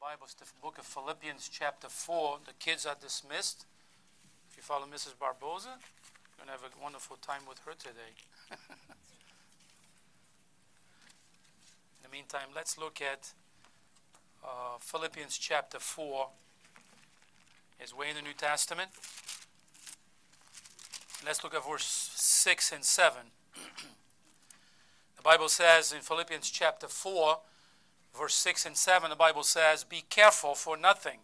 Bibles to the book of Philippians, chapter 4. The kids are dismissed. If you follow Mrs. Barboza, you're going to have a wonderful time with her today. In the meantime, let's look at uh, Philippians chapter 4. Is way in the New Testament. Let's look at verse 6 and 7. the Bible says in Philippians chapter 4, verse 6 and 7, the Bible says, Be careful for nothing,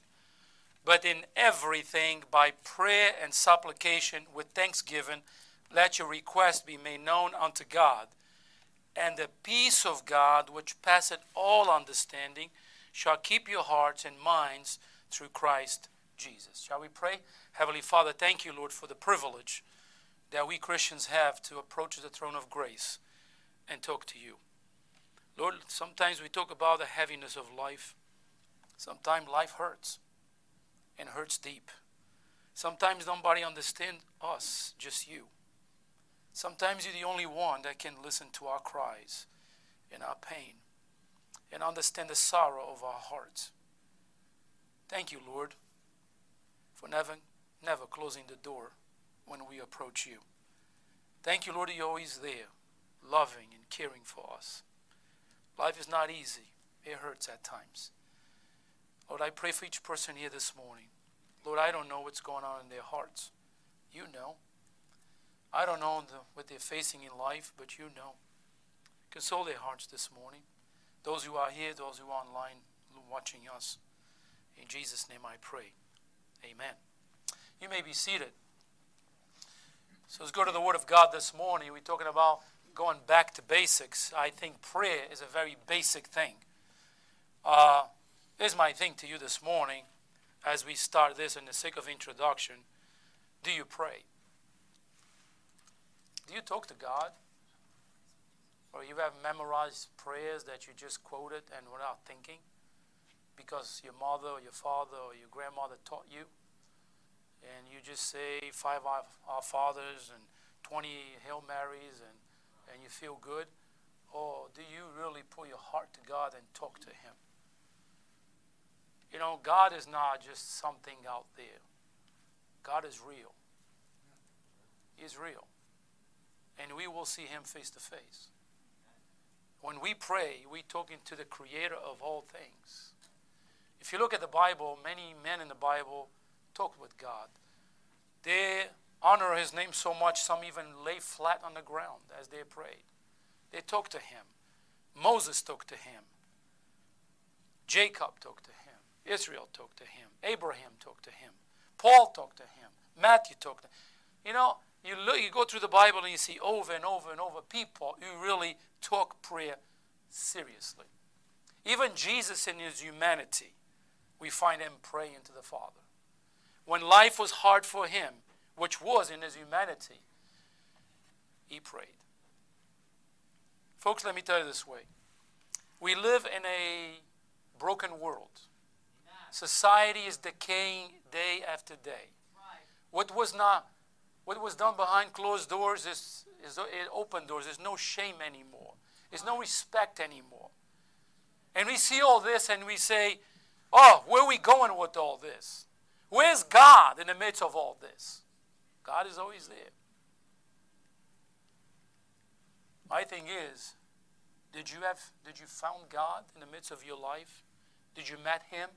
but in everything by prayer and supplication with thanksgiving, let your request be made known unto God. And the peace of God, which passeth all understanding, shall keep your hearts and minds through Christ Jesus. Shall we pray? Heavenly Father, thank you, Lord, for the privilege that we Christians have to approach the throne of grace and talk to you. Lord, sometimes we talk about the heaviness of life. Sometimes life hurts and hurts deep. Sometimes nobody understands us, just you. Sometimes you're the only one that can listen to our cries and our pain and understand the sorrow of our hearts. Thank you, Lord, for never, never closing the door when we approach you. Thank you, Lord, you're always there, loving and caring for us. Life is not easy, it hurts at times. Lord, I pray for each person here this morning. Lord, I don't know what's going on in their hearts. You know. I don't know the, what they're facing in life, but you know. Console their hearts this morning. Those who are here, those who are online watching us. In Jesus' name I pray. Amen. You may be seated. So let's go to the Word of God this morning. We're talking about going back to basics, I think prayer is a very basic thing. Uh, here's my thing to you this morning as we start this in the sake of introduction. Do you pray? Do you talk to God? Or you have memorized prayers that you just quoted and without thinking because your mother or your father or your grandmother taught you? And you just say five Our Fathers and 20 Hail Marys and and you feel good? Or do you really put your heart to God and talk to Him? You know, God is not just something out there, God is real. He's real. And we will see Him face to face. When we pray, we're talking to the Creator of all things. If you look at the Bible, many men in the Bible talked with God. They honor his name so much, some even lay flat on the ground as they prayed. They talked to him. Moses talked to him. Jacob talked to him. Israel talked to him. Abraham talked to him. Paul talked to him. Matthew talked to him. You know, you, look, you go through the Bible and you see over and over and over people who really took prayer seriously. Even Jesus in his humanity, we find him praying to the Father. When life was hard for him, which was in his humanity, he prayed. Folks, let me tell you this way. We live in a broken world. Society is decaying day after day. What was not what was done behind closed doors is, is open doors. There's no shame anymore. There's no respect anymore. And we see all this and we say, oh, where are we going with all this? Where's God in the midst of all this? God is always there. My thing is, did you have did you found God in the midst of your life? Did you met him?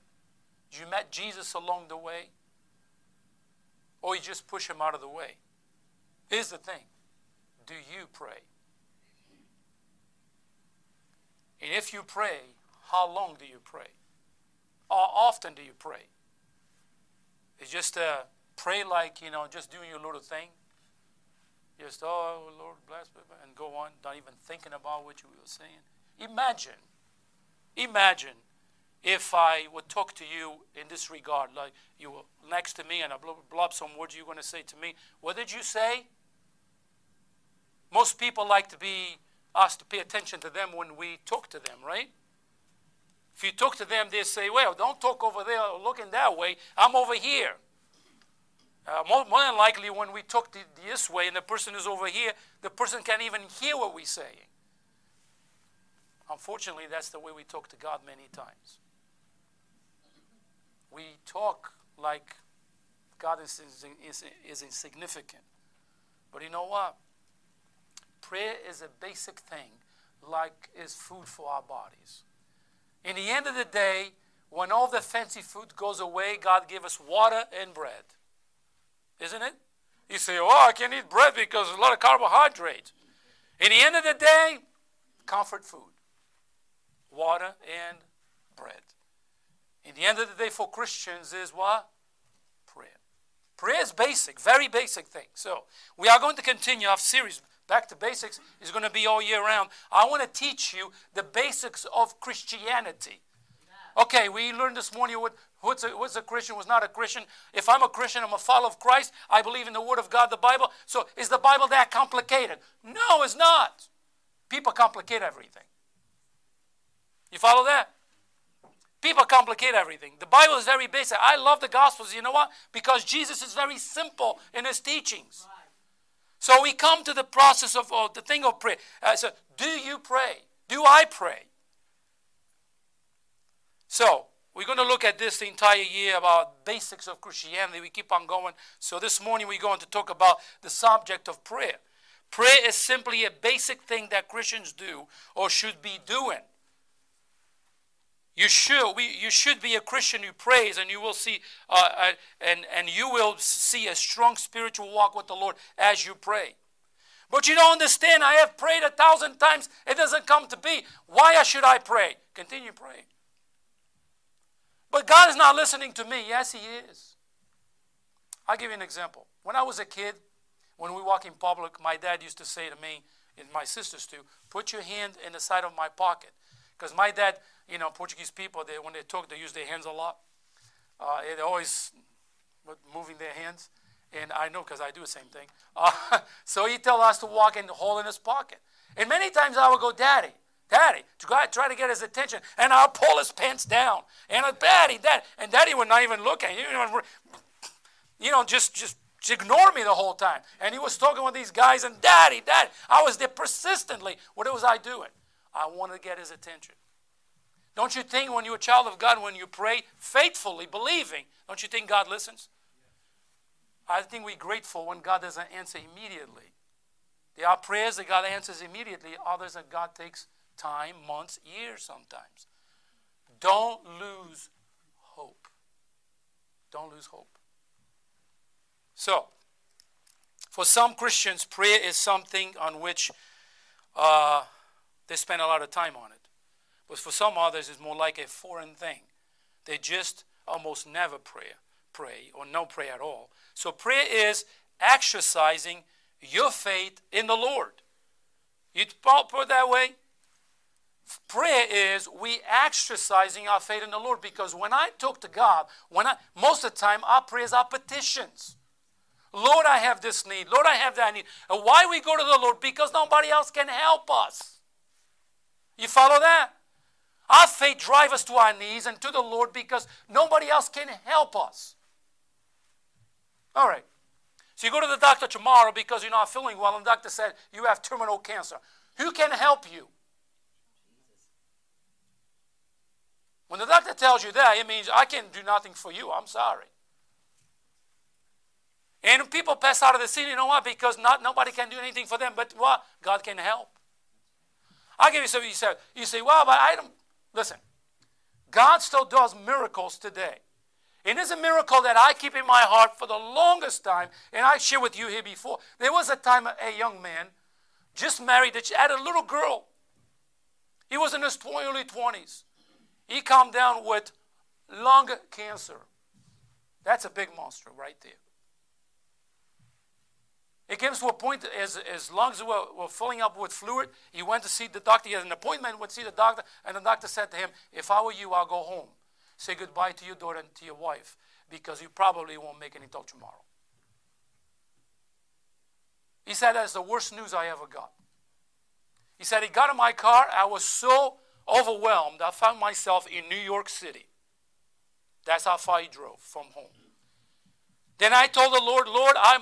Did you met Jesus along the way? Or you just push him out of the way? Here's the thing. Do you pray? And if you pray, how long do you pray? How often do you pray? It's just a pray like, you know, just doing your little thing. Just, oh, Lord, bless me, and go on, not even thinking about what you were saying. Imagine, imagine if I would talk to you in this regard, like you were next to me and I blob some words you're going to say to me. What did you say? Most people like to be asked to pay attention to them when we talk to them, right? If you talk to them, they say, well, don't talk over there looking that way. I'm over here. Uh, more, more, than likely, when we talk the, this way and the person is over here, the person can't even hear what we're saying. Unfortunately, that's the way we talk to God many times. we talk like God is, is, is insignificant. But you know what? Prayer is a basic thing, like is food for our bodies. In the end of the day, when all the fancy food goes away, God give us water and bread. Isn't it? You say, oh, I can't eat bread because a lot of carbohydrates. In the end of the day, comfort food, water and bread. In the end of the day, for Christians, is what? Prayer. Prayer is basic, very basic thing. So, we are going to continue our series. Back to basics is going to be all year round. I want to teach you the basics of Christianity. Okay, we learned this morning what, what's, a, what's a Christian, what's not a Christian. If I'm a Christian, I'm a follower of Christ. I believe in the Word of God, the Bible. So is the Bible that complicated? No, it's not. People complicate everything. You follow that? People complicate everything. The Bible is very basic. I love the Gospels. You know what? Because Jesus is very simple in his teachings. So we come to the process of the thing of prayer. Uh, so, do you pray? Do I pray? So, we're going to look at this the entire year about basics of Christianity. We keep on going. So, this morning we're going to talk about the subject of prayer. Prayer is simply a basic thing that Christians do or should be doing. You should, we, you should be a Christian who prays, and you will see, uh, uh, and, and you will see a strong spiritual walk with the Lord as you pray. But you don't understand. I have prayed a thousand times. It doesn't come to be. Why should I pray? Continue praying. But God is not listening to me. Yes, He is. I'll give you an example. When I was a kid, when we walk in public, my dad used to say to me, and my sisters too, put your hand in the side of my pocket. Because my dad, you know, Portuguese people, they, when they talk, they use their hands a lot. Uh, they're always moving their hands. And I know because I do the same thing. Uh, so he tell us to walk in the hole in his pocket. And many times I would go, Daddy, Daddy, to try to get his attention, and I'll pull his pants down. And Daddy, Daddy, and Daddy would not even look at you. You know, just just ignore me the whole time. And he was talking with these guys, and Daddy, Daddy, I was there persistently. What was I doing? I wanted to get his attention. Don't you think when you're a child of God, when you pray faithfully, believing, don't you think God listens? I think we're grateful when God doesn't answer immediately. There are prayers that God answers immediately, others that God takes time, months, years sometimes. Don't lose hope. Don't lose hope. So, for some Christians, prayer is something on which uh, they spend a lot of time on it. But for some others, it's more like a foreign thing. They just almost never pray, pray or no pray at all. So prayer is exercising your faith in the Lord. You put that way? Prayer is we exercising our faith in the Lord because when I talk to God, when I most of the time our prayers are petitions. Lord, I have this need. Lord, I have that need. And why we go to the Lord? Because nobody else can help us. You follow that? Our faith drives us to our knees and to the Lord because nobody else can help us. All right. So you go to the doctor tomorrow because you're not feeling well, and the doctor said you have terminal cancer. Who can help you? Tells you that, it means I can do nothing for you. I'm sorry. And people pass out of the scene, you know what? Because not nobody can do anything for them, but what? God can help. I'll give you something you said. You say, well, but I don't listen. God still does miracles today. And it's a miracle that I keep in my heart for the longest time, and I shared with you here before. There was a time a young man just married, that had a little girl. He was in his early 20s. He come down with lung cancer. That's a big monster right there. It came to a point as his lungs were, were filling up with fluid. He went to see the doctor. He had an appointment, went to see the doctor, and the doctor said to him, If I were you, I'll go home. Say goodbye to your daughter and to your wife because you probably won't make any talk tomorrow. He said, That's the worst news I ever got. He said, He got in my car. I was so overwhelmed, I found myself in New York City. That's how far he drove from home. Then I told the Lord, Lord, I'm,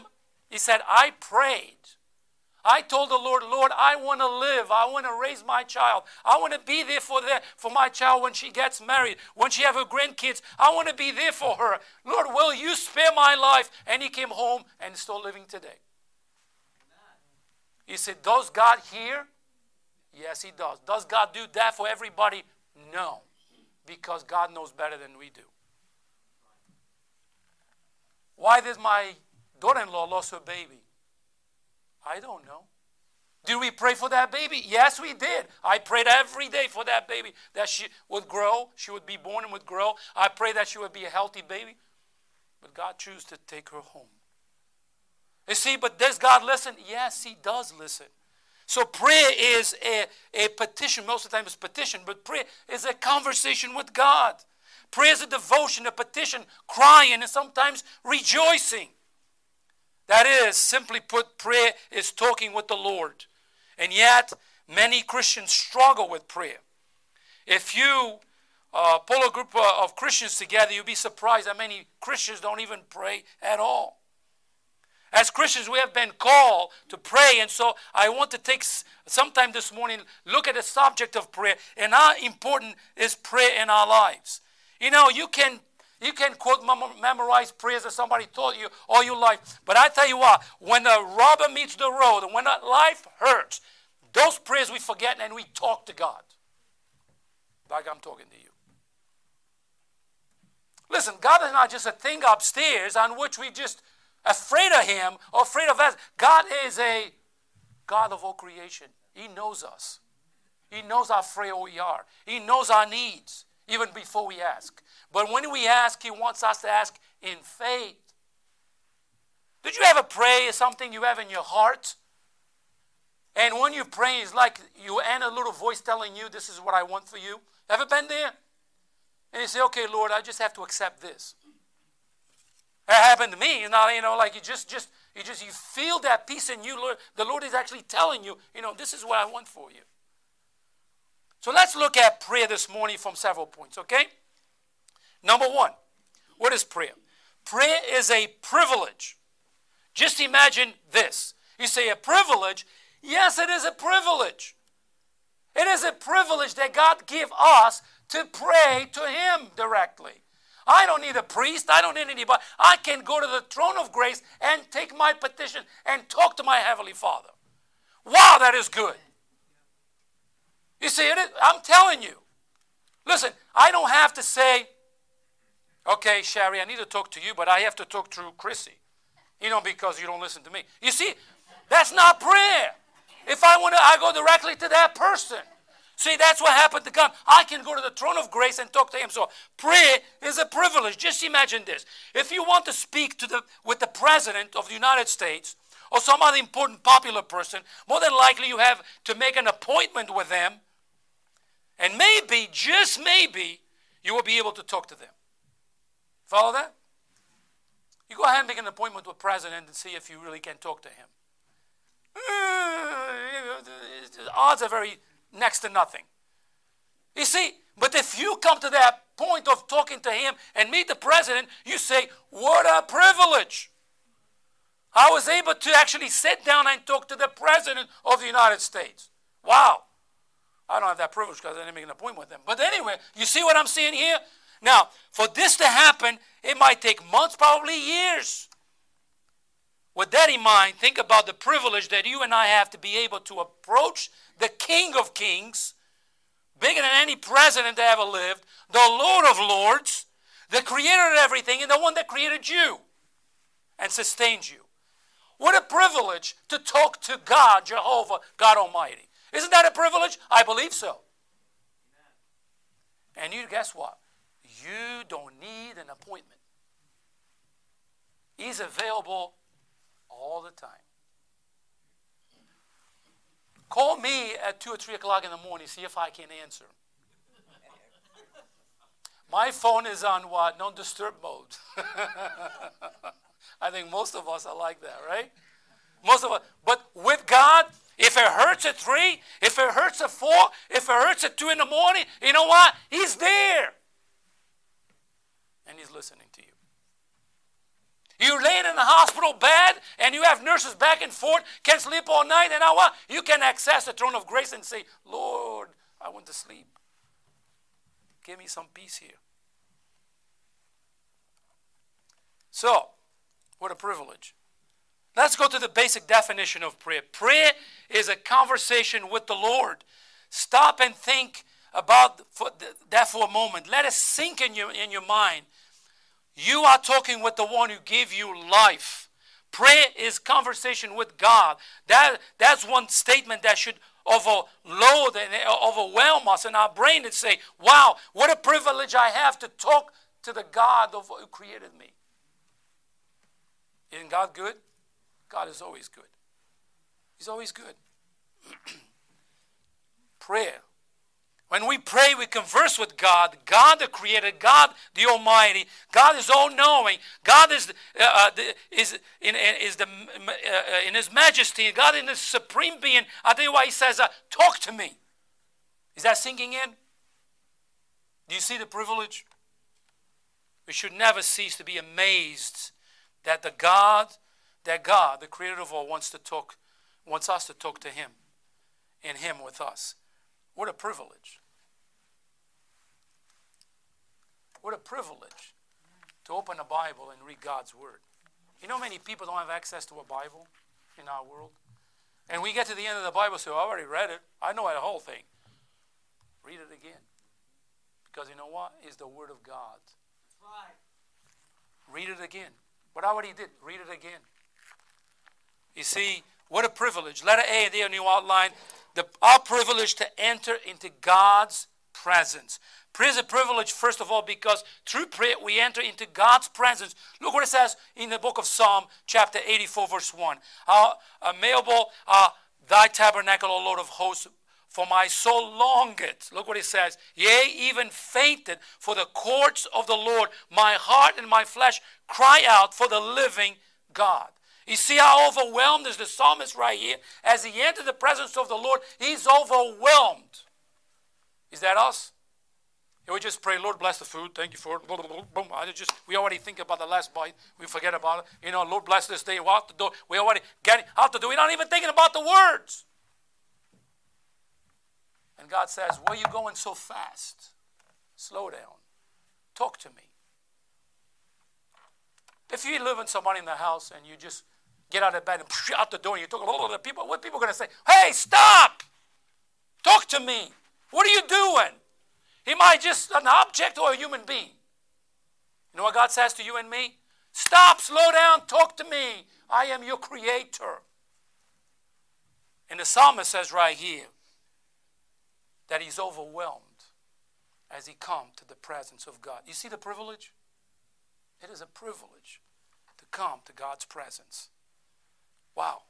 he said, I prayed. I told the Lord, Lord, I want to live. I want to raise my child. I want to be there for, the, for my child when she gets married, when she have her grandkids. I want to be there for her. Lord, will you spare my life? And he came home and is still living today. He said, Does God hear? Yes, he does. Does God do that for everybody? No, because God knows better than we do. Why did my daughter-in-law lose her baby? I don't know. Did we pray for that baby? Yes, we did. I prayed every day for that baby that she would grow, she would be born and would grow. I pray that she would be a healthy baby. But God chose to take her home. You see, but does God listen? Yes, He does listen. So prayer is a, a petition. Most of the time it's petition, but prayer is a conversation with God. Prayer is a devotion, a petition, crying, and sometimes rejoicing. That is, simply put, prayer is talking with the Lord. And yet, many Christians struggle with prayer. If you uh, pull a group of Christians together, you'll be surprised how many Christians don't even pray at all. As Christians, we have been called to pray, and so I want to take some time this morning look at the subject of prayer and how important is prayer in our lives. You know, you can you can quote memorize prayers that somebody taught you all your life, but I tell you what, when the rubber meets the road, and when life hurts, those prayers we forget and we talk to God, like I'm talking to you. Listen, God is not just a thing upstairs on which we just afraid of Him or afraid of us. God is a God of all creation. He knows us. He knows how frail we are. He knows our needs even before we ask. But when we ask, He wants us to ask in faith. Did you ever pray something you have in your heart? And when you pray, it's like you and a little voice telling you, This is what I want for you. Ever been there? And you say, Okay, Lord, I just have to accept this. That happened to me. You know, you know, like you just, just, you just, you feel that peace in you. Lord, the Lord is actually telling you, you know, this is what I want for you. So let's look at prayer this morning from several points, okay? Number one, what is prayer? Prayer is a privilege. Just imagine this. You say a privilege. Yes, it is a privilege. It is a privilege that God give us to pray to Him directly. I don't need a priest. I don't need anybody. I can go to the throne of grace and take my petition and talk to my Heavenly Father. Wow, that is good. You see, it is, I'm telling you. Listen, I don't have to say, okay, Sherry, I need to talk to you, but I have to talk through Chrissy. You know, because you don't listen to me. You see, that's not prayer. If I want to, I go directly to that person. See, that's what happened to God. I can go to the throne of grace and talk to Him. So prayer is a privilege. Just imagine this. If you want to speak to the, with the President of the United States or some other important popular person, more than likely you have to make an appointment with them. And maybe, just maybe, you will be able to talk to them. Follow that? You go ahead and make an appointment with the President and see if you really can talk to him. Uh, the odds are very next to nothing. You see, but if you come to that point of talking to him and meet the president, you say, What a privilege! I was able to actually sit down and talk to the president of the United States. Wow. I don't have that privilege because I didn't make an appointment with them. But anyway, you see what I'm saying here? Now, for this to happen, it might take months, probably years. With that in mind, think about the privilege that you and I have to be able to approach the King of Kings, bigger than any president that ever lived, the Lord of Lords, the creator of everything, and the one that created you and sustains you. What a privilege to talk to God, Jehovah, God Almighty. Isn't that a privilege? I believe so. And you guess what? You don't need an appointment. He's available all the time. Call me at 2 or 3 o'clock in the morning, see if I can answer. My phone is on what? Non disturb mode. I think most of us are like that, right? Most of us. But with God, if it hurts at 3, if it hurts at 4, if it hurts at 2 in the morning, you know what? He's there. And He's listening to you. You're laying in the hospital bed and you have nurses back and forth, can't sleep all night, and now what? You can access the throne of grace and say, Lord, I want to sleep. Give me some peace here. So, what a privilege. Let's go to the basic definition of prayer. Prayer is a conversation with the Lord. Stop and think about that for a moment. Let it sink in your, in your mind. You are talking with the one who gave you life. Prayer is conversation with God. That, that's one statement that should overload and overwhelm us in our brain and say, wow, what a privilege I have to talk to the God of, who created me. Isn't God good? God is always good. He's always good. Prayer. When we pray, we converse with God, God the Creator, God the Almighty. God is all knowing. God is, uh, uh, the, is, in, is the, uh, in His majesty. God in His supreme being. I tell you why He says, uh, Talk to me. Is that sinking in? Do you see the privilege? We should never cease to be amazed that the God, that God, the creator of all, wants to talk, wants us to talk to him and him with us. What a privilege. What a privilege to open a Bible and read God's word. You know many people don't have access to a Bible in our world? And we get to the end of the Bible, so oh, I already read it. I know the whole thing. Read it again. Because you know what? It's the Word of God. Right. Read it again. What I already did. Read it again. You see, what a privilege. Letter A in the new outline. The, our privilege to enter into God's presence. Prayer is a privilege, first of all, because through prayer we enter into God's presence. Look what it says in the book of Psalm, chapter 84, verse 1. Uh, mayable, uh, thy tabernacle, O Lord of hosts, for my soul longeth. Look what it says. Yea, even fainted for the courts of the Lord. My heart and my flesh cry out for the living God. You see how overwhelmed is the psalmist right here? As he entered the presence of the Lord, he's overwhelmed. Is that us? We just pray, Lord, bless the food. Thank you for it. Boom. I just we already think about the last bite. We forget about it. You know, Lord, bless this day. What to do? We already get out to do. We're not even thinking about the words. And God says, Why are you going so fast? Slow down. Talk to me. If you live in somebody in the house and you just get out of bed and out the door and you talk to the people, what people are going to say? Hey, stop! Talk to me. What are you doing? Am I just an object or a human being? You know what God says to you and me? Stop, slow down, talk to me. I am your creator. And the psalmist says right here, that he's overwhelmed as he come to the presence of God. You see the privilege? It is a privilege to come to God's presence. Wow.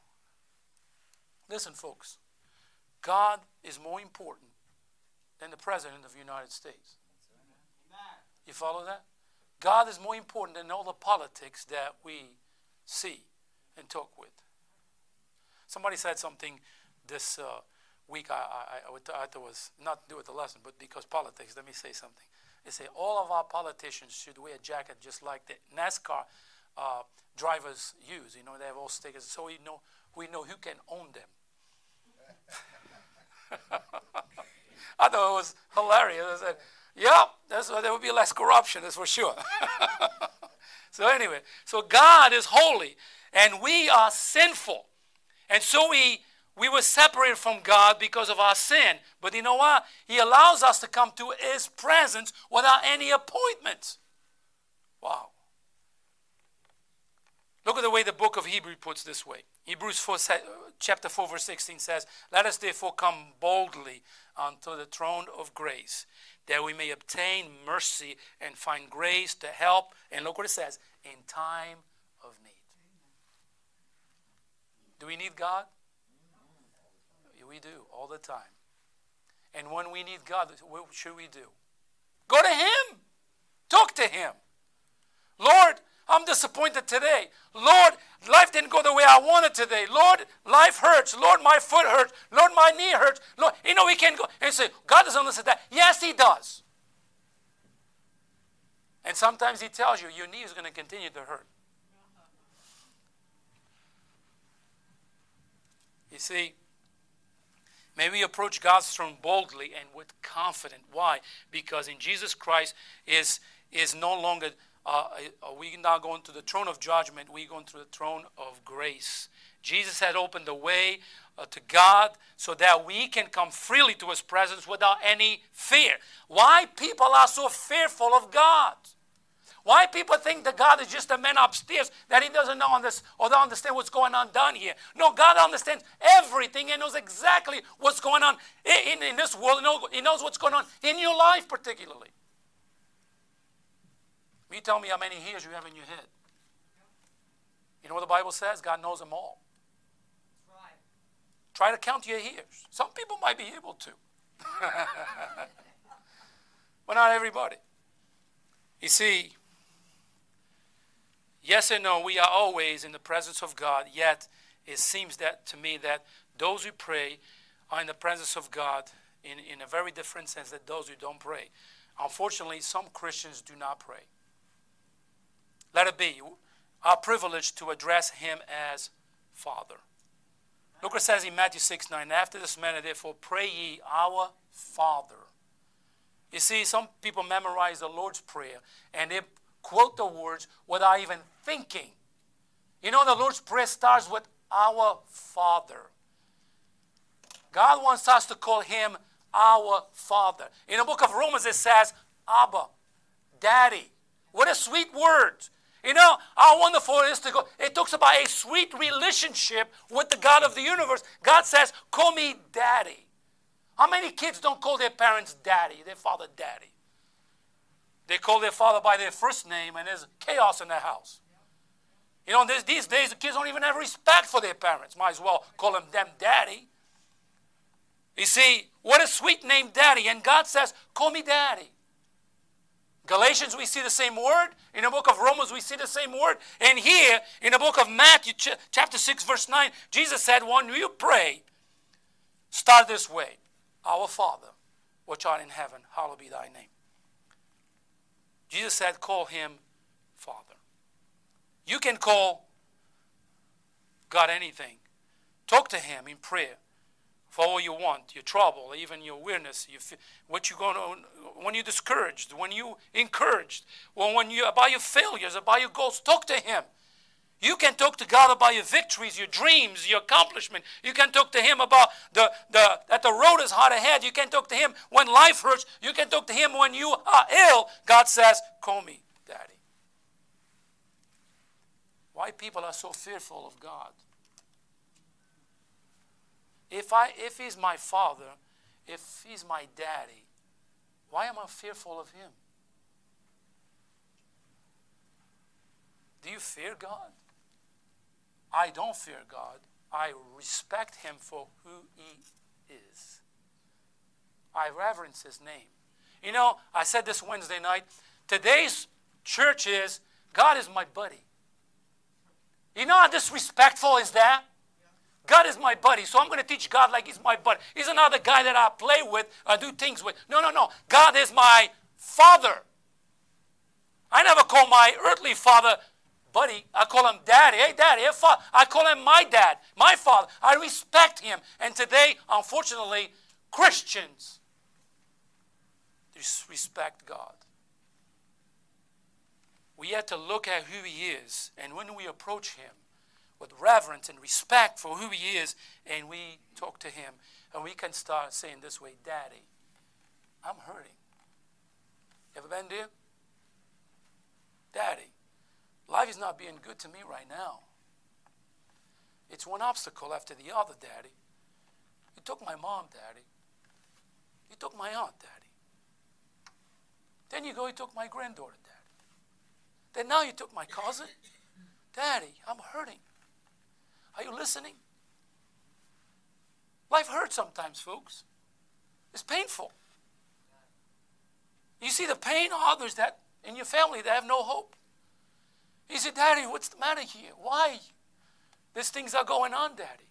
Listen, folks. God is more important than the President of the United States. You follow that? God is more important than all the politics that we see and talk with. Somebody said something this uh, week, I, I, I, thought it was not to do with the lesson, but because politics, let me say something. They say all of our politicians should wear a jacket just like the NASCAR uh, drivers use. You know, they have all stickers, so we know, we know who can own them. I thought it was hilarious. I said, "Yep, that's why there would be less corruption, that's for sure." so anyway, so God is holy, and we are sinful, and so we we were separated from God because of our sin. But you know what? He allows us to come to His presence without any appointment. Wow. Look at the way the book of Hebrews puts this way. Hebrews 4, chapter 4, verse 16 says, Let us therefore come boldly unto the throne of grace, that we may obtain mercy and find grace to help. And look what it says, in time of need. Do we need God? We do all the time. And when we need God, what should we do? Go to Him. Talk to Him. Lord, I'm disappointed today. Lord, life didn't go the way I wanted today. Lord, life hurts. Lord, my foot hurts. Lord, my knee hurts. Lord, you know, we can't go and say, God doesn't listen to that. Yes, He does. And sometimes He tells you, your knee is going to continue to hurt. You see, May we approach God's throne boldly and with confidence. Why? Because in Jesus Christ is, is no longer uh, are we now going to the throne of judgment? we're going to the throne of grace. Jesus had opened the way uh, to God so that we can come freely to His presence without any fear. Why people are so fearful of God? Why people think that God is just a man upstairs that he doesn't know this or don't understand what's going on down here? No, God understands everything and knows exactly what's going on in, in, in this world. He knows what's going on in your life, particularly. You tell me how many hairs you have in your head. You know what the Bible says? God knows them all. Try to count your hairs. Some people might be able to, but not everybody. You see, yes and no, we are always in the presence of God, yet it seems that to me that those who pray are in the presence of God in, in a very different sense than those who don't pray. Unfortunately, some Christians do not pray. Let it be our privilege to address him as Father. Look what it says in Matthew 6 9. After this manner, therefore, pray ye our Father. You see, some people memorize the Lord's Prayer and they quote the words without even thinking. You know, the Lord's Prayer starts with our Father. God wants us to call him our Father. In the book of Romans, it says, Abba, Daddy. What a sweet word. You know how wonderful it is to go. It talks about a sweet relationship with the God of the universe. God says, Call me daddy. How many kids don't call their parents daddy, their father daddy? They call their father by their first name, and there's chaos in their house. You know, these days the kids don't even have respect for their parents. Might as well call them them daddy. You see, what a sweet name, daddy. And God says, Call me daddy. Galatians, we see the same word. In the book of Romans, we see the same word. And here, in the book of Matthew, ch- chapter 6, verse 9, Jesus said, When you pray, start this way Our Father, which art in heaven, hallowed be thy name. Jesus said, Call him Father. You can call God anything, talk to him in prayer for all you want, your trouble, even your weakness, you what you're going to, when you're discouraged, when you encouraged, or when you about your failures, about your goals, talk to Him. You can talk to God about your victories, your dreams, your accomplishment. You can talk to Him about the, the that the road is hard ahead. You can talk to Him when life hurts. You can talk to Him when you are ill. God says, "Call me, Daddy." Why people are so fearful of God? If, I, if he's my father, if he's my daddy, why am I fearful of him? Do you fear God? I don't fear God. I respect him for who he is. I reverence his name. You know, I said this Wednesday night. Today's church is God is my buddy. You know how disrespectful is that? God is my buddy, so I'm going to teach God like He's my buddy. He's another guy that I play with, I do things with. No, no, no. God is my father. I never call my earthly father buddy. I call him daddy. Hey, daddy. Hey, father. I call him my dad, my father. I respect him. And today, unfortunately, Christians disrespect God. We have to look at who He is, and when we approach Him, with reverence and respect for who He is, and we talk to Him, and we can start saying this way Daddy, I'm hurting. Ever been there? Daddy, life is not being good to me right now. It's one obstacle after the other, Daddy. You took my mom, Daddy. You took my aunt, Daddy. Then you go, you took my granddaughter, Daddy. Then now you took my cousin. Daddy, I'm hurting. Are you listening? Life hurts sometimes, folks. It's painful. You see the pain of others that in your family that have no hope. He said, Daddy, what's the matter here? Why? These things are going on, Daddy.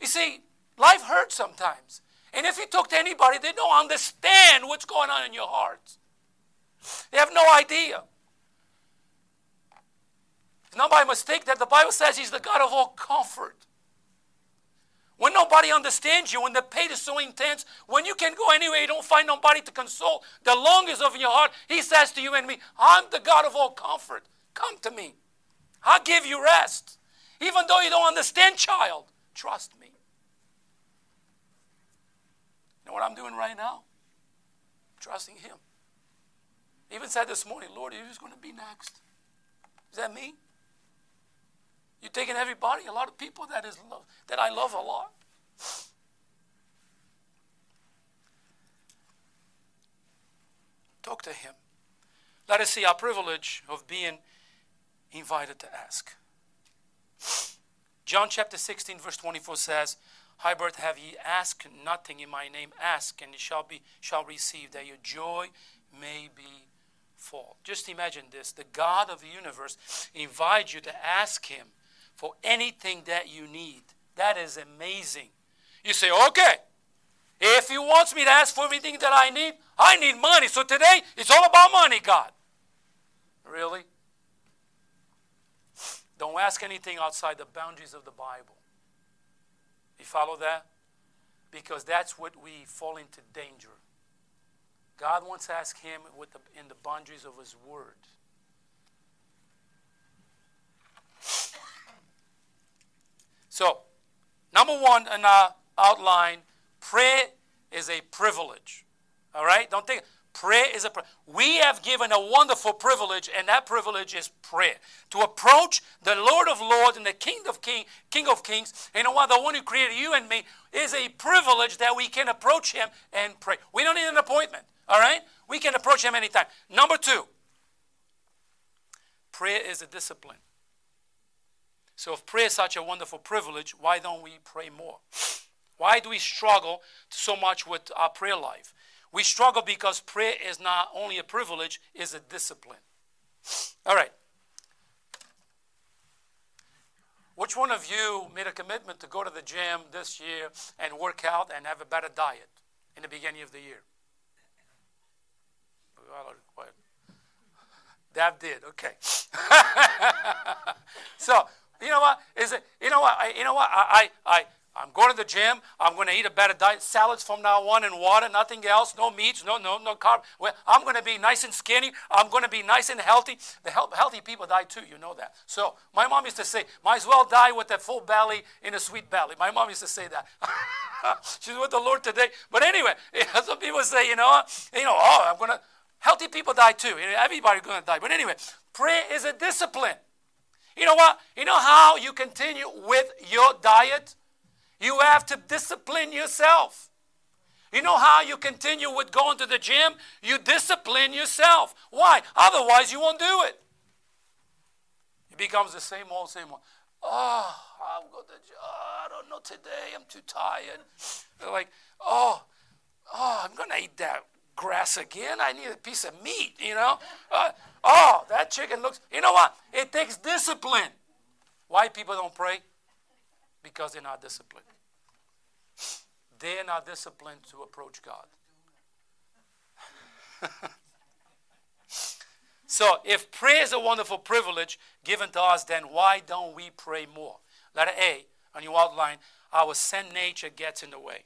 You see, life hurts sometimes. And if you talk to anybody, they don't understand what's going on in your heart. They have no idea. Not by mistake that the Bible says He's the God of all comfort. when nobody understands you, when the pain is so intense, when you can go anywhere, you don't find nobody to console the longest of your heart, he says to you and me, I'm the God of all comfort. Come to me. I'll give you rest. Even though you don't understand, child, trust me. You know what I'm doing right now? Trusting him. even said this morning, Lord, who's going to be next? Is that me? You're taking everybody, a lot of people that is love, that I love a lot. Talk to him. Let us see our privilege of being invited to ask. John chapter 16, verse 24 says, Hybert, have ye asked nothing in my name? Ask, and ye shall be shall receive, that your joy may be full. Just imagine this: the God of the universe invites you to ask Him for anything that you need. That is amazing. You say, okay, if He wants me to ask for everything that I need, I need money. So today, it's all about money, God. Really? Don't ask anything outside the boundaries of the Bible. You follow that? Because that's what we fall into danger. God wants to ask Him the, in the boundaries of His Word. So, number one in our outline, prayer is a privilege. All right? Don't think prayer is a we have given a wonderful privilege and that privilege is prayer. To approach the lord of lords and the king of king king of kings you know what the one who created you and me is a privilege that we can approach him and pray. We don't need an appointment all right? We can approach him anytime. Number two prayer is a discipline so, if prayer is such a wonderful privilege, why don't we pray more? Why do we struggle so much with our prayer life? We struggle because prayer is not only a privilege, it's a discipline. All right. Which one of you made a commitment to go to the gym this year and work out and have a better diet in the beginning of the year? That did, okay. so, you know what? Is it? You know what? I, you know what? I, I, I, I'm going to the gym. I'm going to eat a better diet. Salads from now on and water, nothing else. No meats, no, no, no carb. Well, I'm going to be nice and skinny. I'm going to be nice and healthy. The healthy people die too. You know that. So my mom used to say, might as well die with a full belly in a sweet belly. My mom used to say that. She's with the Lord today. But anyway, some people say, you know, you know, oh, I'm going to. Healthy people die too. Everybody's going to die. But anyway, prayer is a discipline. You know what? You know how you continue with your diet? You have to discipline yourself. You know how you continue with going to the gym? You discipline yourself. Why? Otherwise, you won't do it. It becomes the same old, same old. Oh, I'm going to, oh, I don't know today. I'm too tired. They're like, oh, oh, I'm going to eat that grass again. I need a piece of meat, you know? Uh, oh, that chicken looks, you know what? It takes discipline. Why people don't pray? Because they're not disciplined. They're not disciplined to approach God. so, if prayer is a wonderful privilege given to us, then why don't we pray more? Letter A on your outline our sin nature gets in the way.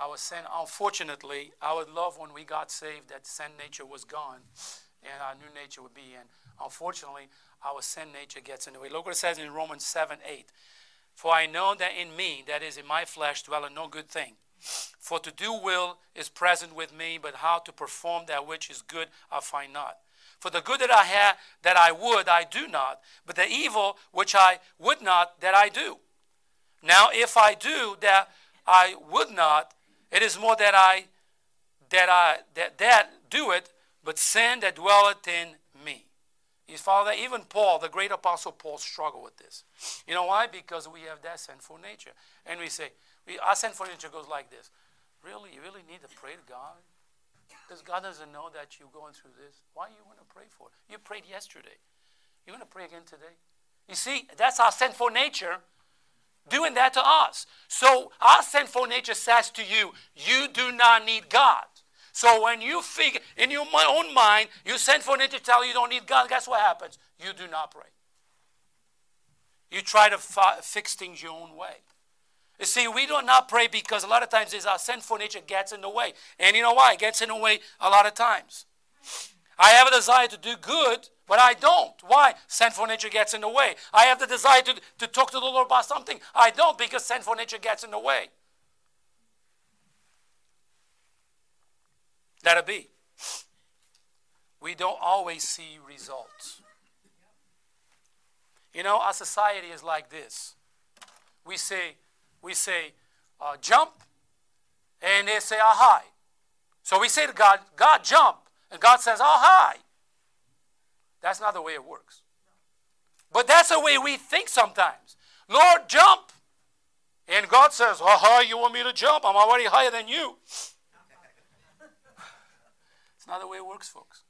Our sin, unfortunately, I would love when we got saved that sin nature was gone and our new nature would be in. Unfortunately, our sin nature gets in the way. Look what it says in Romans 7 8. For I know that in me, that is in my flesh, dwelleth no good thing. For to do will is present with me, but how to perform that which is good I find not. For the good that I have, that I would, I do not, but the evil which I would not, that I do. Now, if I do that I would not, it is more that I that I that that do it, but sin that dwelleth in me. You follow that? Even Paul, the great apostle Paul, struggled with this. You know why? Because we have that sinful nature. And we say, we, our sinful nature goes like this. Really? You really need to pray to God? Because God doesn't know that you're going through this. Why you going to pray for it? You prayed yesterday. You're going to pray again today? You see, that's our sinful nature doing that to us. So our sinful nature says to you, you do not need God. So when you figure in your own mind, you send for nature tell you you don't need God, guess what happens? You do not pray. You try to fi- fix things your own way. You see, we do not pray because a lot of times it's our sinful nature gets in the way. And you know why? It gets in the way a lot of times. I have a desire to do good, but I don't. Why? Sinful nature gets in the way. I have the desire to, to talk to the Lord about something. I don't because sinful nature gets in the way. Let it be. We don't always see results. You know, our society is like this. We say, we say, uh, jump, and they say, ah, high. So we say to God, God, jump. And God says, oh, hi. That's not the way it works. But that's the way we think sometimes. Lord, jump. And God says, oh, high, you want me to jump? I'm already higher than you. it's not the way it works, folks.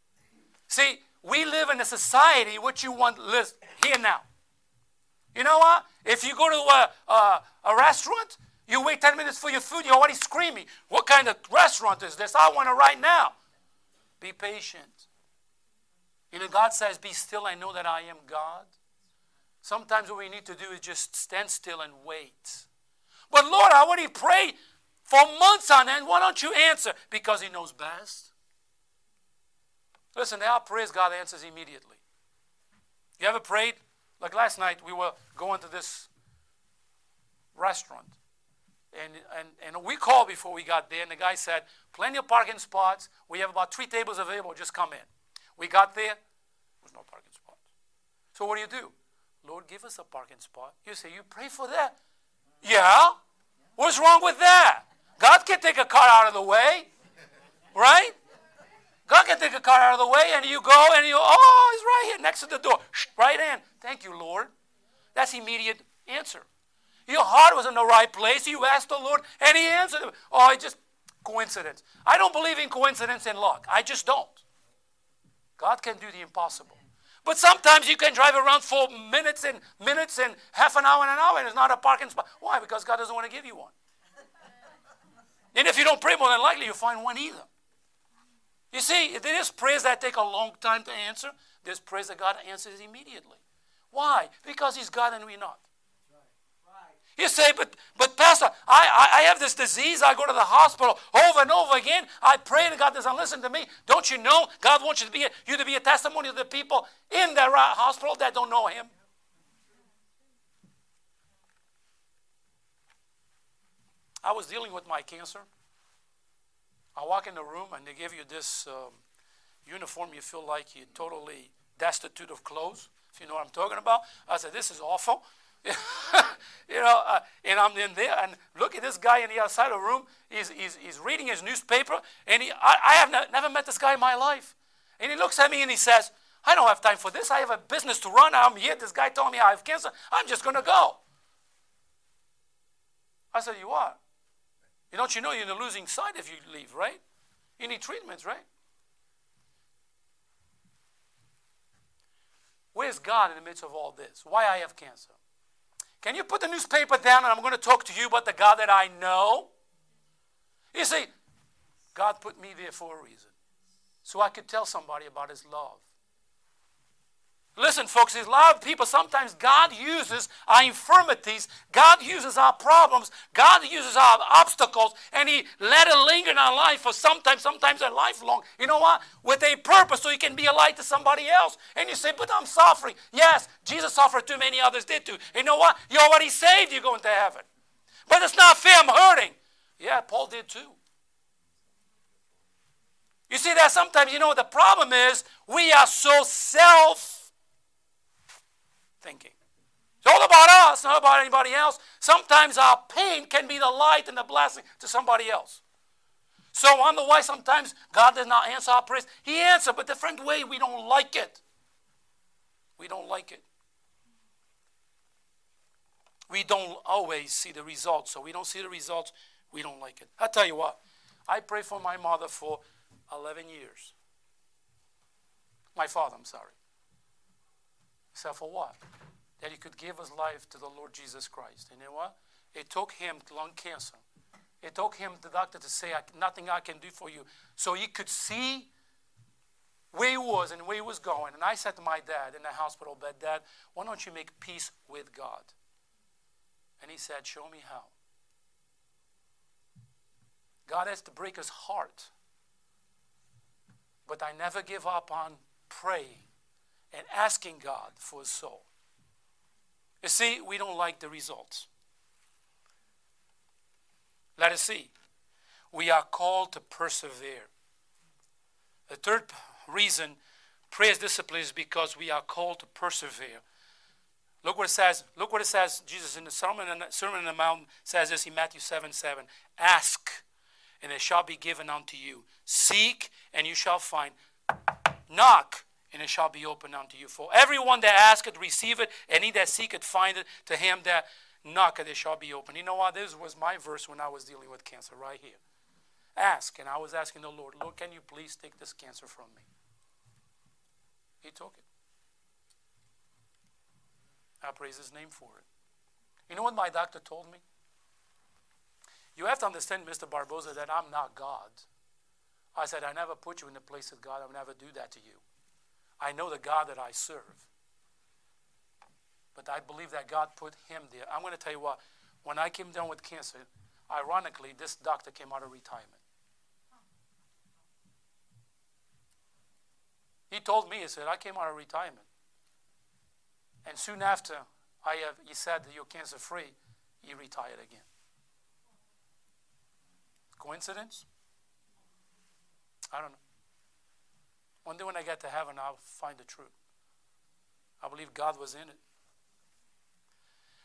See, we live in a society which you want live here now. You know what? If you go to a, a, a restaurant, you wait 10 minutes for your food, you're already screaming, What kind of restaurant is this? I want it right now. Be patient. You know, God says, Be still I know that I am God. Sometimes what we need to do is just stand still and wait. But Lord, I already prayed for months on end. Why don't you answer? Because He knows best. Listen, are prayers God answers immediately. You ever prayed? Like last night, we were going to this restaurant. And, and, and we called before we got there, and the guy said, Plenty of parking spots. We have about three tables available. Just come in. We got there, there was no parking spots. So what do you do? Lord, give us a parking spot. You say, You pray for that? Yeah? What's wrong with that? God can take a car out of the way, right? God can take a car out of the way, and you go and you, oh, he's right here next to the door. right in. Thank you, Lord. That's immediate answer. Your heart was in the right place. You asked the Lord, and He answered. Oh, it just coincidence. I don't believe in coincidence and luck. I just don't. God can do the impossible. But sometimes you can drive around for minutes and minutes and half an hour and an hour, and it's not a parking spot. Why? Because God doesn't want to give you one. and if you don't pray, more than likely you'll find one either. You see, there's prayers that take a long time to answer. There's prayers that God answers immediately. Why? Because He's God and we're not. You say, but, but Pastor, I, I, I, have this disease. I go to the hospital over and over again. I pray and God doesn't listen to me. Don't you know God wants you to be a, you to be a testimony to the people in that hospital that don't know Him? I was dealing with my cancer. I walk in the room and they give you this um, uniform. You feel like you're totally destitute of clothes, if you know what I'm talking about. I said, This is awful. you know, uh, and I'm in there and look at this guy on the outside of the room. He's, he's, he's reading his newspaper, and he, I, I have ne- never met this guy in my life. And he looks at me and he says, I don't have time for this. I have a business to run. I'm here. This guy told me I have cancer. I'm just going to go. I said, You are? You don't you know you're in losing side if you leave, right? You need treatments, right? Where's God in the midst of all this? Why I have cancer? Can you put the newspaper down and I'm going to talk to you about the God that I know? You see, God put me there for a reason. So I could tell somebody about his love. Listen, folks, there's a lot of people, sometimes God uses our infirmities, God uses our problems, God uses our obstacles, and He let it linger in our life for sometimes, sometimes a lifelong. You know what? With a purpose, so He can be a light to somebody else. And you say, but I'm suffering. Yes, Jesus suffered too, many others did too. You know what? You're already saved, you're going to heaven. But it's not fair, I'm hurting. Yeah, Paul did too. You see that sometimes, you know, the problem is we are so self thinking. It's all about us, not about anybody else. Sometimes our pain can be the light and the blessing to somebody else. So I wonder why sometimes God does not answer our prayers. He answers, but different way. We don't like it. We don't like it. We don't always see the results. So we don't see the results. We don't like it. I tell you what. I prayed for my mother for 11 years. My father, I'm sorry. Except for what? That he could give his life to the Lord Jesus Christ. And you know what? It took him lung cancer. It took him, the doctor, to say, nothing I can do for you. So he could see where he was and where he was going. And I said to my dad in the hospital bed, Dad, why don't you make peace with God? And he said, Show me how. God has to break his heart. But I never give up on praying and asking God for a soul. You see, we don't like the results. Let us see. We are called to persevere. The third reason prayer is discipline is because we are called to persevere. Look what it says. Look what it says. Jesus in the Sermon, Sermon on the Mount says this in Matthew 7 7. Ask, and it shall be given unto you. Seek, and you shall find. Knock, and it shall be opened unto you. For everyone that asketh, receive it, and he that seeketh, find it. To him that knocketh, it shall be opened. You know what? This was my verse when I was dealing with cancer, right here. Ask, and I was asking the Lord, Lord, can you please take this cancer from me? He took it. I praise his name for it. You know what my doctor told me? You have to understand, Mr. Barboza, that I'm not God. I said, I never put you in the place of God. I will never do that to you. I know the God that I serve. But I believe that God put him there. I'm going to tell you what, when I came down with cancer, ironically, this doctor came out of retirement. He told me, he said, I came out of retirement. And soon after, I have, he said that you're cancer free, he retired again. Coincidence? I don't know. One day when I get to heaven, I'll find the truth. I believe God was in it.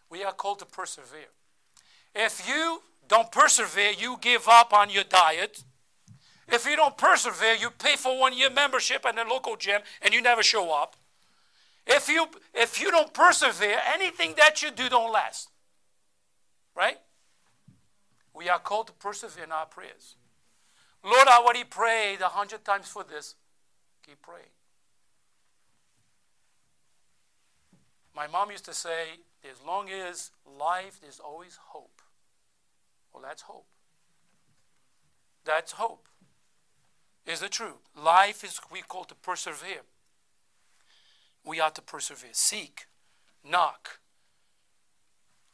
We are called to persevere. If you don't persevere, you give up on your diet. If you don't persevere, you pay for one year membership at the local gym and you never show up. If you if you don't persevere, anything that you do don't last. Right? We are called to persevere in our prayers. Lord, I already prayed a hundred times for this. Keep praying. My mom used to say, as long as life, there's always hope. Well, that's hope. That's hope. Is the truth. Life is we call to persevere we ought to persevere. Seek, knock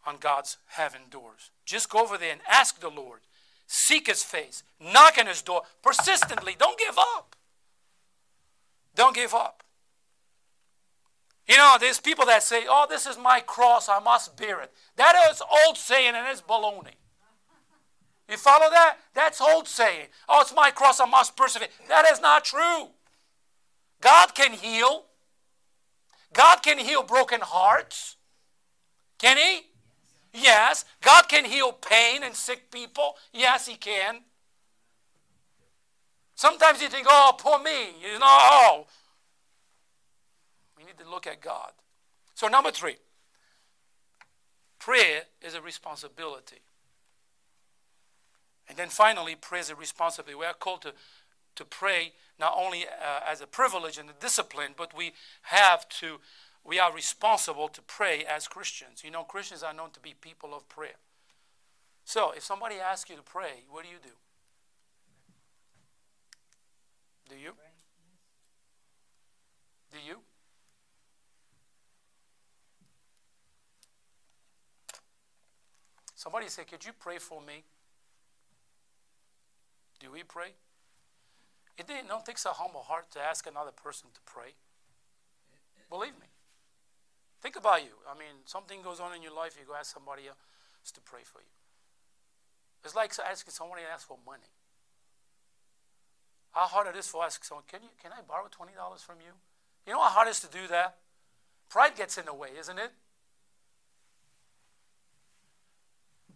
on God's heaven doors. Just go over there and ask the Lord. Seek his face. Knock on his door persistently. Don't give up. Don't give up. You know, there's people that say, oh, this is my cross, I must bear it. That is old saying and it's baloney. You follow that? That's old saying. Oh, it's my cross, I must persevere. That is not true. God can heal. God can heal broken hearts. Can He? Yes. God can heal pain and sick people. Yes, He can. Sometimes you think, oh, poor me. You know, oh. We need to look at God. So, number three, prayer is a responsibility. And then finally, prayer is a responsibility. We are called to to pray not only uh, as a privilege and a discipline, but we have to, we are responsible to pray as Christians. You know, Christians are known to be people of prayer. So if somebody asks you to pray, what do you do? Do you? Do you? Somebody say, Could you pray for me? Do we pray? It don't takes a humble heart to ask another person to pray. Believe me. Think about you. I mean, something goes on in your life, you go ask somebody else to pray for you. It's like asking somebody to ask for money. How hard it is for asking someone, can you can I borrow twenty dollars from you? You know how hard it is to do that? Pride gets in the way, isn't it?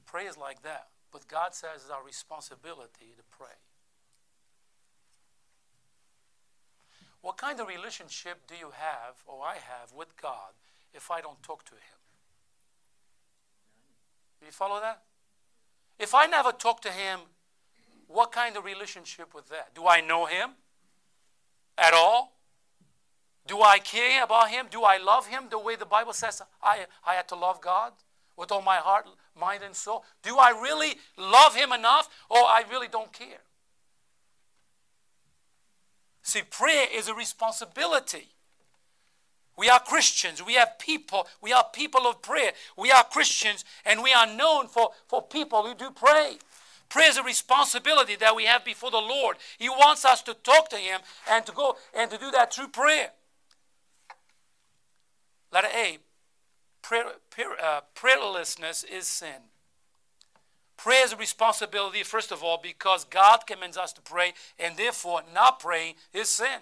Pray is like that. But God says it's our responsibility to pray. What kind of relationship do you have, or I have, with God if I don't talk to Him? Do you follow that? If I never talk to Him, what kind of relationship with that? Do I know Him at all? Do I care about Him? Do I love Him the way the Bible says I, I had to love God with all my heart, mind, and soul? Do I really love Him enough, or I really don't care? See, prayer is a responsibility. We are Christians. We have people. We are people of prayer. We are Christians, and we are known for, for people who do pray. Prayer is a responsibility that we have before the Lord. He wants us to talk to Him and to go and to do that through prayer. Letter A Uh, prayerlessness is sin. Prayer is a responsibility, first of all, because God commands us to pray, and therefore not praying is sin.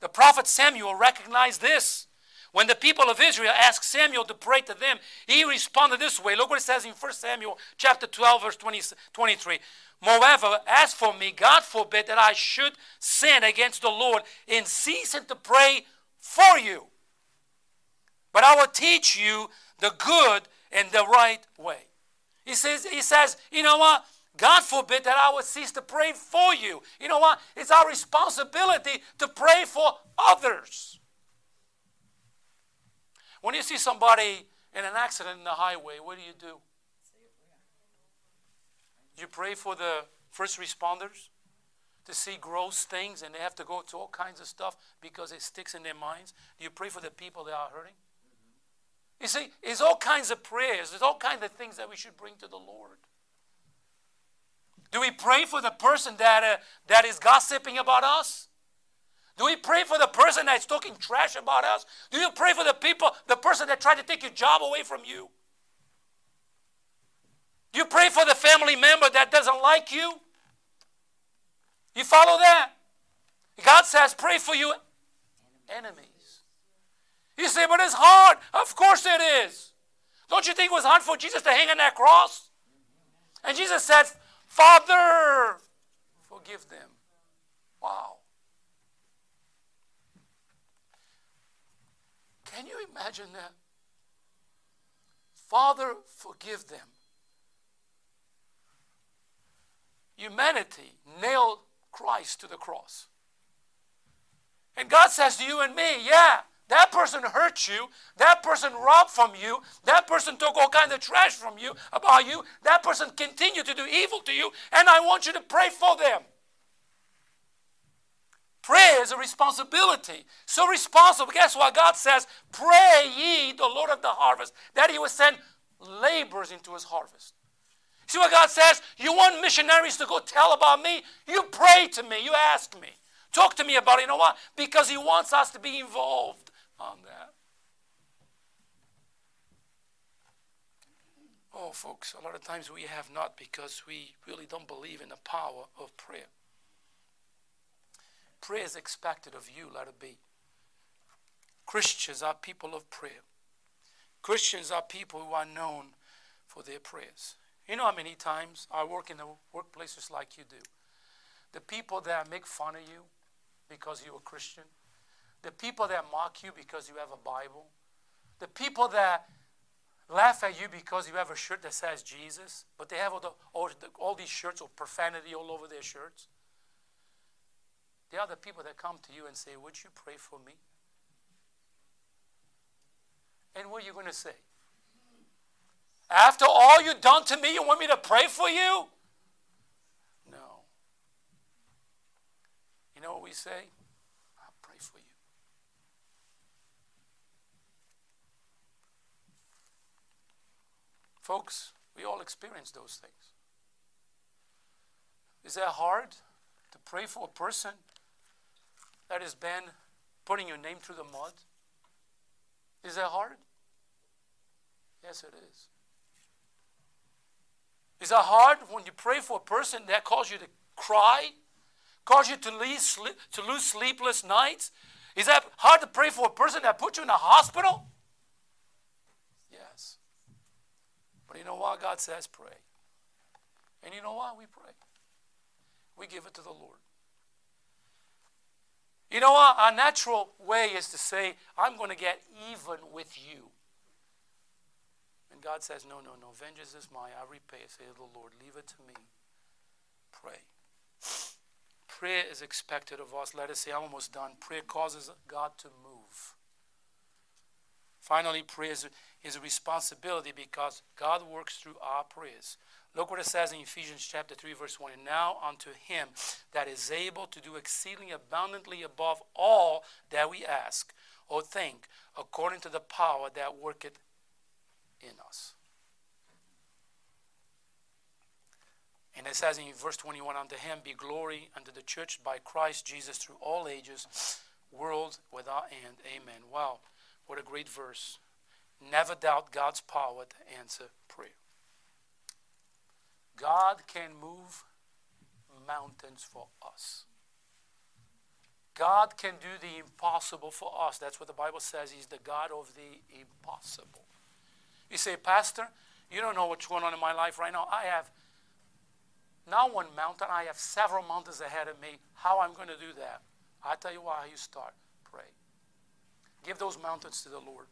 The prophet Samuel recognized this. When the people of Israel asked Samuel to pray to them, he responded this way. Look what it says in 1 Samuel chapter 12, verse 20, 23. Moreover, as for me, God forbid that I should sin against the Lord in ceasing to pray for you. But I will teach you the good and the right way. He says, he says, you know what? God forbid that I would cease to pray for you. You know what? It's our responsibility to pray for others. When you see somebody in an accident in the highway, what do you do? You pray for the first responders to see gross things and they have to go to all kinds of stuff because it sticks in their minds. Do you pray for the people that are hurting? You see, there's all kinds of prayers, there's all kinds of things that we should bring to the Lord. Do we pray for the person that, uh, that is gossiping about us? Do we pray for the person that's talking trash about us? Do you pray for the people, the person that tried to take your job away from you? Do you pray for the family member that doesn't like you? You follow that? God says, pray for your enemies. You say, but it's hard. Of course it is. Don't you think it was hard for Jesus to hang on that cross? And Jesus said, Father, forgive them. Wow. Can you imagine that? Father, forgive them. Humanity nailed Christ to the cross. And God says to you and me, yeah, that person hurt you. That person robbed from you. That person took all kinds of trash from you about you. That person continued to do evil to you, and I want you to pray for them. Prayer is a responsibility. So responsible. Guess what? God says, Pray ye the Lord of the harvest, that he will send laborers into his harvest. See what God says? You want missionaries to go tell about me? You pray to me. You ask me. Talk to me about it. You know what? Because he wants us to be involved on that. Oh, folks, a lot of times we have not because we really don't believe in the power of prayer. Prayer is expected of you, let it be. Christians are people of prayer. Christians are people who are known for their prayers. You know how many times I work in the workplaces like you do? The people that make fun of you because you're a Christian, the people that mock you because you have a Bible, the people that laugh at you because you have a shirt that says Jesus, but they have all, the, all, the, all these shirts of profanity all over their shirts. They are the people that come to you and say, Would you pray for me? And what are you going to say? After all you've done to me, you want me to pray for you? No. You know what we say? Folks, we all experience those things. Is that hard to pray for a person that has been putting your name through the mud? Is that hard? Yes, it is. Is that hard when you pray for a person that caused you to cry, caused you to lose, to lose sleepless nights? Is that hard to pray for a person that put you in a hospital? But you know what? God says pray. And you know what? We pray. We give it to the Lord. You know what? Our natural way is to say, I'm going to get even with you. And God says, No, no, no. Vengeance is mine. I repay. Say to the Lord, leave it to me. Pray. Prayer is expected of us. Let us say, I'm almost done. Prayer causes God to move. Finally, prayer is, is a responsibility because God works through our prayers. Look what it says in Ephesians chapter 3, verse 1. And now unto him that is able to do exceedingly abundantly above all that we ask or think, according to the power that worketh in us. And it says in verse 21 Unto him be glory unto the church by Christ Jesus through all ages, world without end. Amen. Wow, what a great verse. Never doubt God's power to answer prayer. God can move mountains for us. God can do the impossible for us. That's what the Bible says. He's the God of the impossible. You say, Pastor, you don't know what's going on in my life right now. I have not one mountain, I have several mountains ahead of me. How I'm going to do that? I tell you why you start. Pray. Give those mountains to the Lord.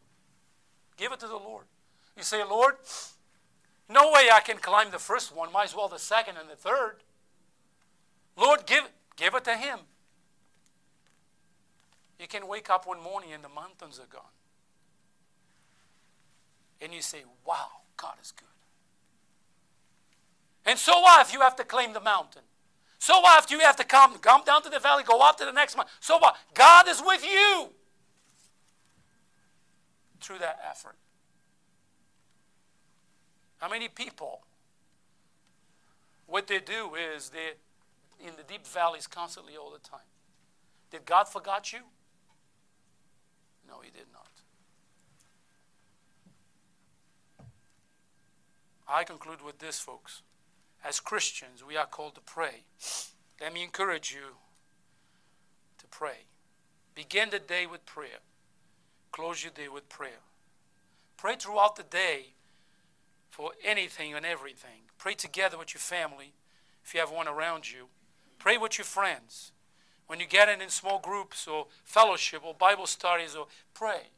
Give it to the Lord. You say, Lord, no way I can climb the first one, might as well the second and the third. Lord, give, give it to Him. You can wake up one morning and the mountains are gone. And you say, wow, God is good. And so what if you have to claim the mountain? So what if you have to come, come down to the valley, go up to the next one? So what? God is with you through that effort. How many people, what they do is they in the deep valleys constantly all the time. Did God forgot you? No, he did not. I conclude with this, folks. As Christians, we are called to pray. Let me encourage you to pray. Begin the day with prayer. Close your day with prayer. Pray throughout the day for anything and everything. Pray together with your family if you have one around you. Pray with your friends. When you get in in small groups or fellowship or Bible studies or pray.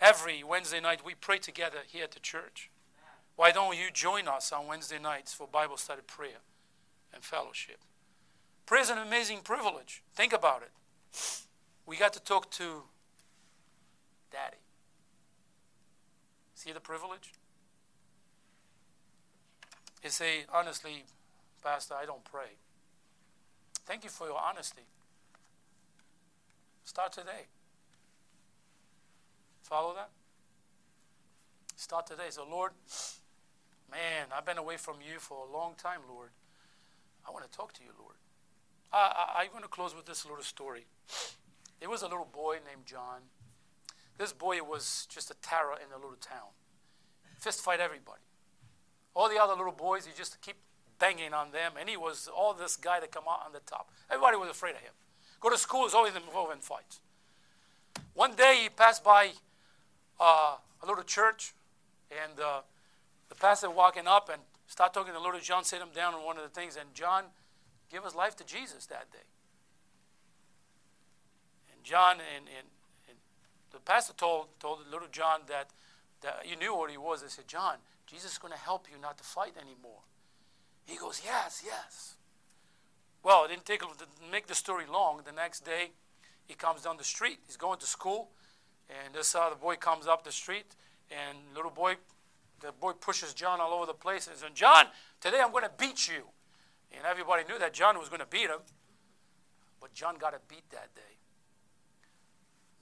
Every Wednesday night we pray together here at the church. Why don't you join us on Wednesday nights for Bible study prayer and fellowship? Prayer is an amazing privilege. Think about it. We got to talk to Daddy. See the privilege? You say, honestly, Pastor, I don't pray. Thank you for your honesty. Start today. Follow that? Start today. So, Lord, Man, I've been away from you for a long time, Lord. I want to talk to you, Lord. I, I, I'm going to close with this little story. There was a little boy named John. This boy was just a terror in the little town. Fist fight everybody. All the other little boys, he just keep banging on them, and he was all this guy that come out on the top. Everybody was afraid of him. Go to school, he's always involved in fights. One day he passed by uh, a little church, and uh, the pastor walking up and start talking to little John, sit him down on one of the things, and John gave his life to Jesus that day. And John and, and, and the pastor told told little John that, that you knew what he was. They said, John, Jesus is going to help you not to fight anymore. He goes, Yes, yes. Well, it didn't take to make the story long. The next day, he comes down the street. He's going to school, and this other boy comes up the street, and little boy the boy pushes John all over the place and says, John, today I'm going to beat you. And everybody knew that John was going to beat him. But John got a beat that day.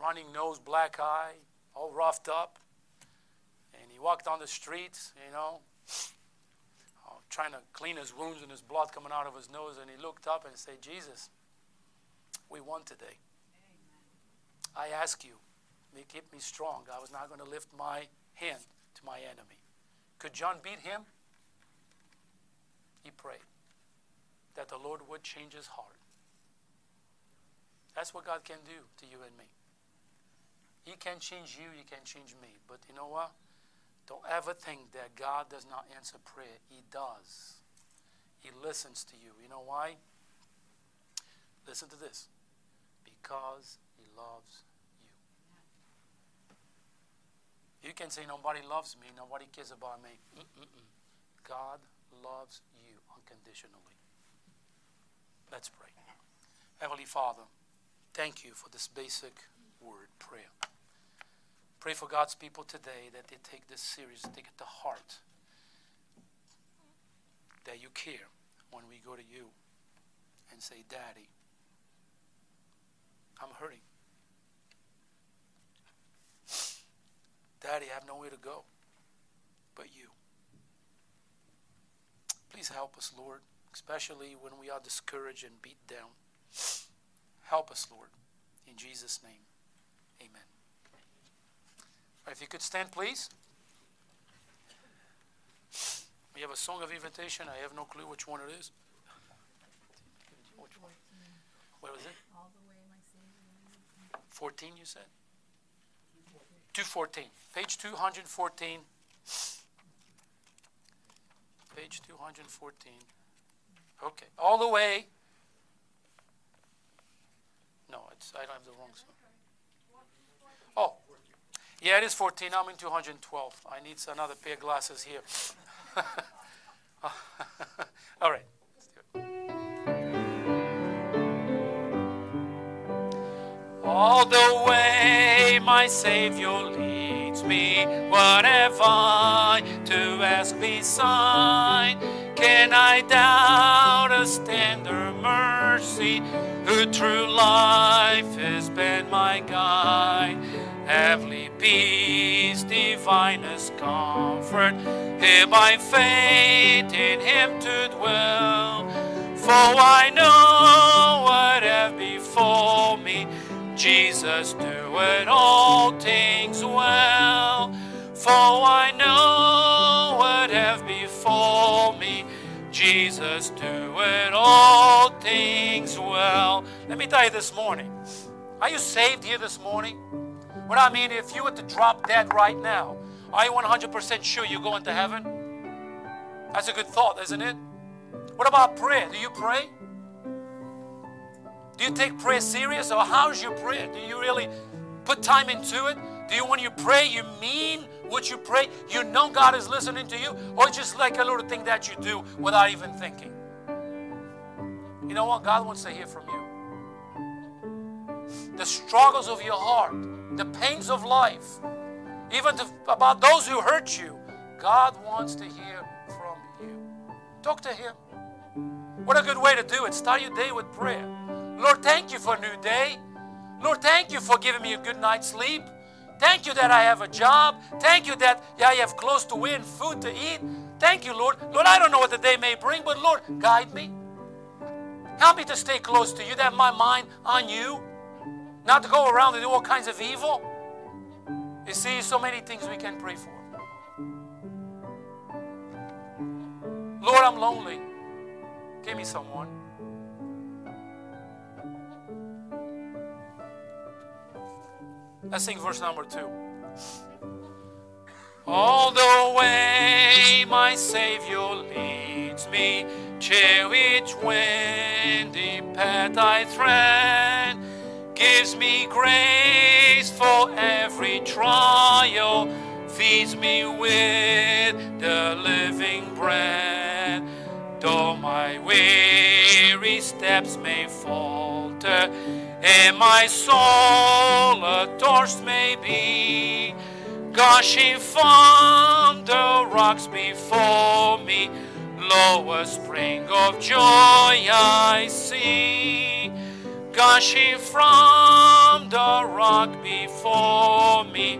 Running nose, black eye, all roughed up. And he walked on the streets, you know, uh, trying to clean his wounds and his blood coming out of his nose. And he looked up and said, Jesus, we won today. I ask you, keep me strong. I was not going to lift my hand to my enemy. Could John beat him? He prayed that the Lord would change his heart. That's what God can do to you and me. He can change you, He can change me. But you know what? Don't ever think that God does not answer prayer. He does. He listens to you. You know why? Listen to this. Because He loves You You can say, Nobody loves me, nobody cares about me. Mm-mm-mm. God loves you unconditionally. Let's pray. Heavenly Father, thank you for this basic word, prayer. Pray for God's people today that they take this serious, take it to heart, that you care when we go to you and say, Daddy, I'm hurting. Daddy, I have nowhere to go but you. Please help us, Lord, especially when we are discouraged and beat down. Help us, Lord. In Jesus' name, amen. If you could stand, please. We have a song of invitation. I have no clue which one it is. Which one? What was it? 14, you said? 214. Page 214. Page 214. Okay. All the way. No, it's, I don't have the wrong song. Oh. Yeah, it is 14. I'm in 212. I need another pair of glasses here. All right. All the way my Savior leads me, what have I to ask beside? Can I doubt His tender mercy, who through life has been my guide? Heavenly peace, divinest comfort, here by faith in Him to dwell. For I know what have before me Jesus doeth all things well. For I know what have before me. Jesus doeth all things well. Let me tell you this morning. Are you saved here this morning? What I mean, if you were to drop dead right now, are you 100% sure you're going to heaven? That's a good thought, isn't it? What about prayer? Do you pray? Do you take prayer serious or how's your prayer? Do you really put time into it? Do you, when you pray, you mean what you pray? You know God is listening to you? Or just like a little thing that you do without even thinking? You know what? God wants to hear from you. The struggles of your heart, the pains of life, even to, about those who hurt you, God wants to hear from you. Talk to Him. What a good way to do it. Start your day with prayer. Lord, thank you for a new day. Lord, thank you for giving me a good night's sleep. Thank you that I have a job. Thank you that yeah, I have clothes to wear and food to eat. Thank you, Lord. Lord, I don't know what the day may bring, but Lord, guide me. Help me to stay close to you, that my mind on you, not to go around and do all kinds of evil. You see, so many things we can pray for. Lord, I'm lonely. Give me someone. Let's sing verse number two. All the way my Savior leads me, to each windy path I tread, gives me grace for every trial, feeds me with the living bread. Though my weary steps may falter, and my soul athirst may be, gushing from the rocks before me. Lo, a spring of joy I see, gushing from the rock before me.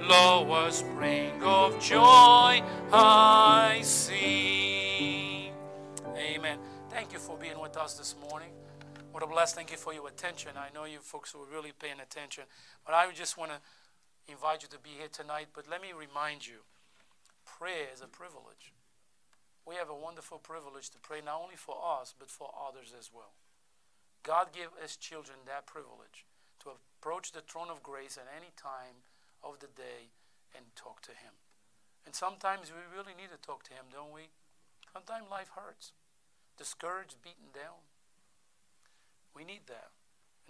Lo, a spring of joy I see. Amen. Thank you for being with us this morning. What a blessing. Thank you for your attention. I know you folks were really paying attention. But I just want to invite you to be here tonight. But let me remind you prayer is a privilege. We have a wonderful privilege to pray not only for us, but for others as well. God gave His children that privilege to approach the throne of grace at any time of the day and talk to Him. And sometimes we really need to talk to Him, don't we? Sometimes life hurts, discouraged, beaten down. We need that.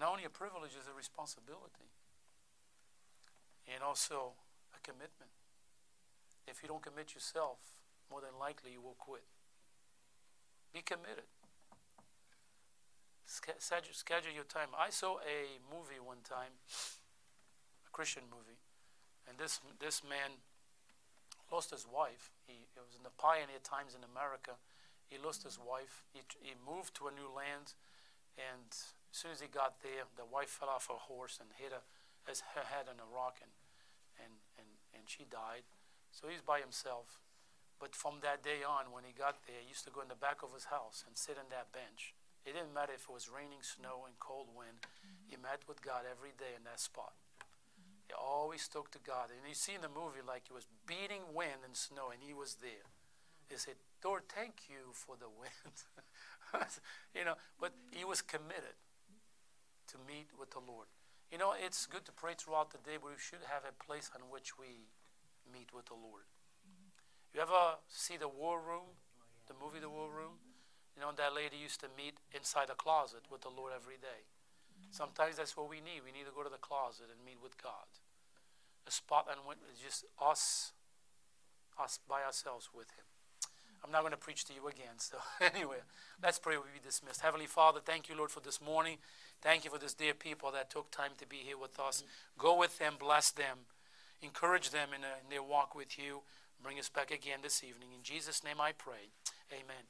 Not only a privilege, it's a responsibility. And also a commitment. If you don't commit yourself, more than likely you will quit. Be committed. Schedule your time. I saw a movie one time, a Christian movie, and this this man lost his wife. He it was in the pioneer times in America. He lost his wife. He, he moved to a new land and as soon as he got there, the wife fell off her horse and hit her, her head on a rock, and, and, and, and she died. So he's by himself. But from that day on, when he got there, he used to go in the back of his house and sit on that bench. It didn't matter if it was raining, snow, and cold wind. Mm-hmm. He met with God every day in that spot. He always talked to God. And you see in the movie, like it was beating wind and snow, and he was there. He said, Lord, thank you for the wind. you know, but he was committed to meet with the Lord. You know, it's good to pray throughout the day, but we should have a place on which we meet with the Lord. Mm-hmm. You ever see the War Room, the movie The War Room? You know, that lady used to meet inside a closet with the Lord every day. Sometimes that's what we need. We need to go to the closet and meet with God. A spot and just us, us by ourselves with Him. I'm not going to preach to you again. So, anyway, let's pray we be dismissed. Heavenly Father, thank you, Lord, for this morning. Thank you for this dear people that took time to be here with us. Go with them, bless them, encourage them in, a, in their walk with you. Bring us back again this evening. In Jesus' name I pray. Amen.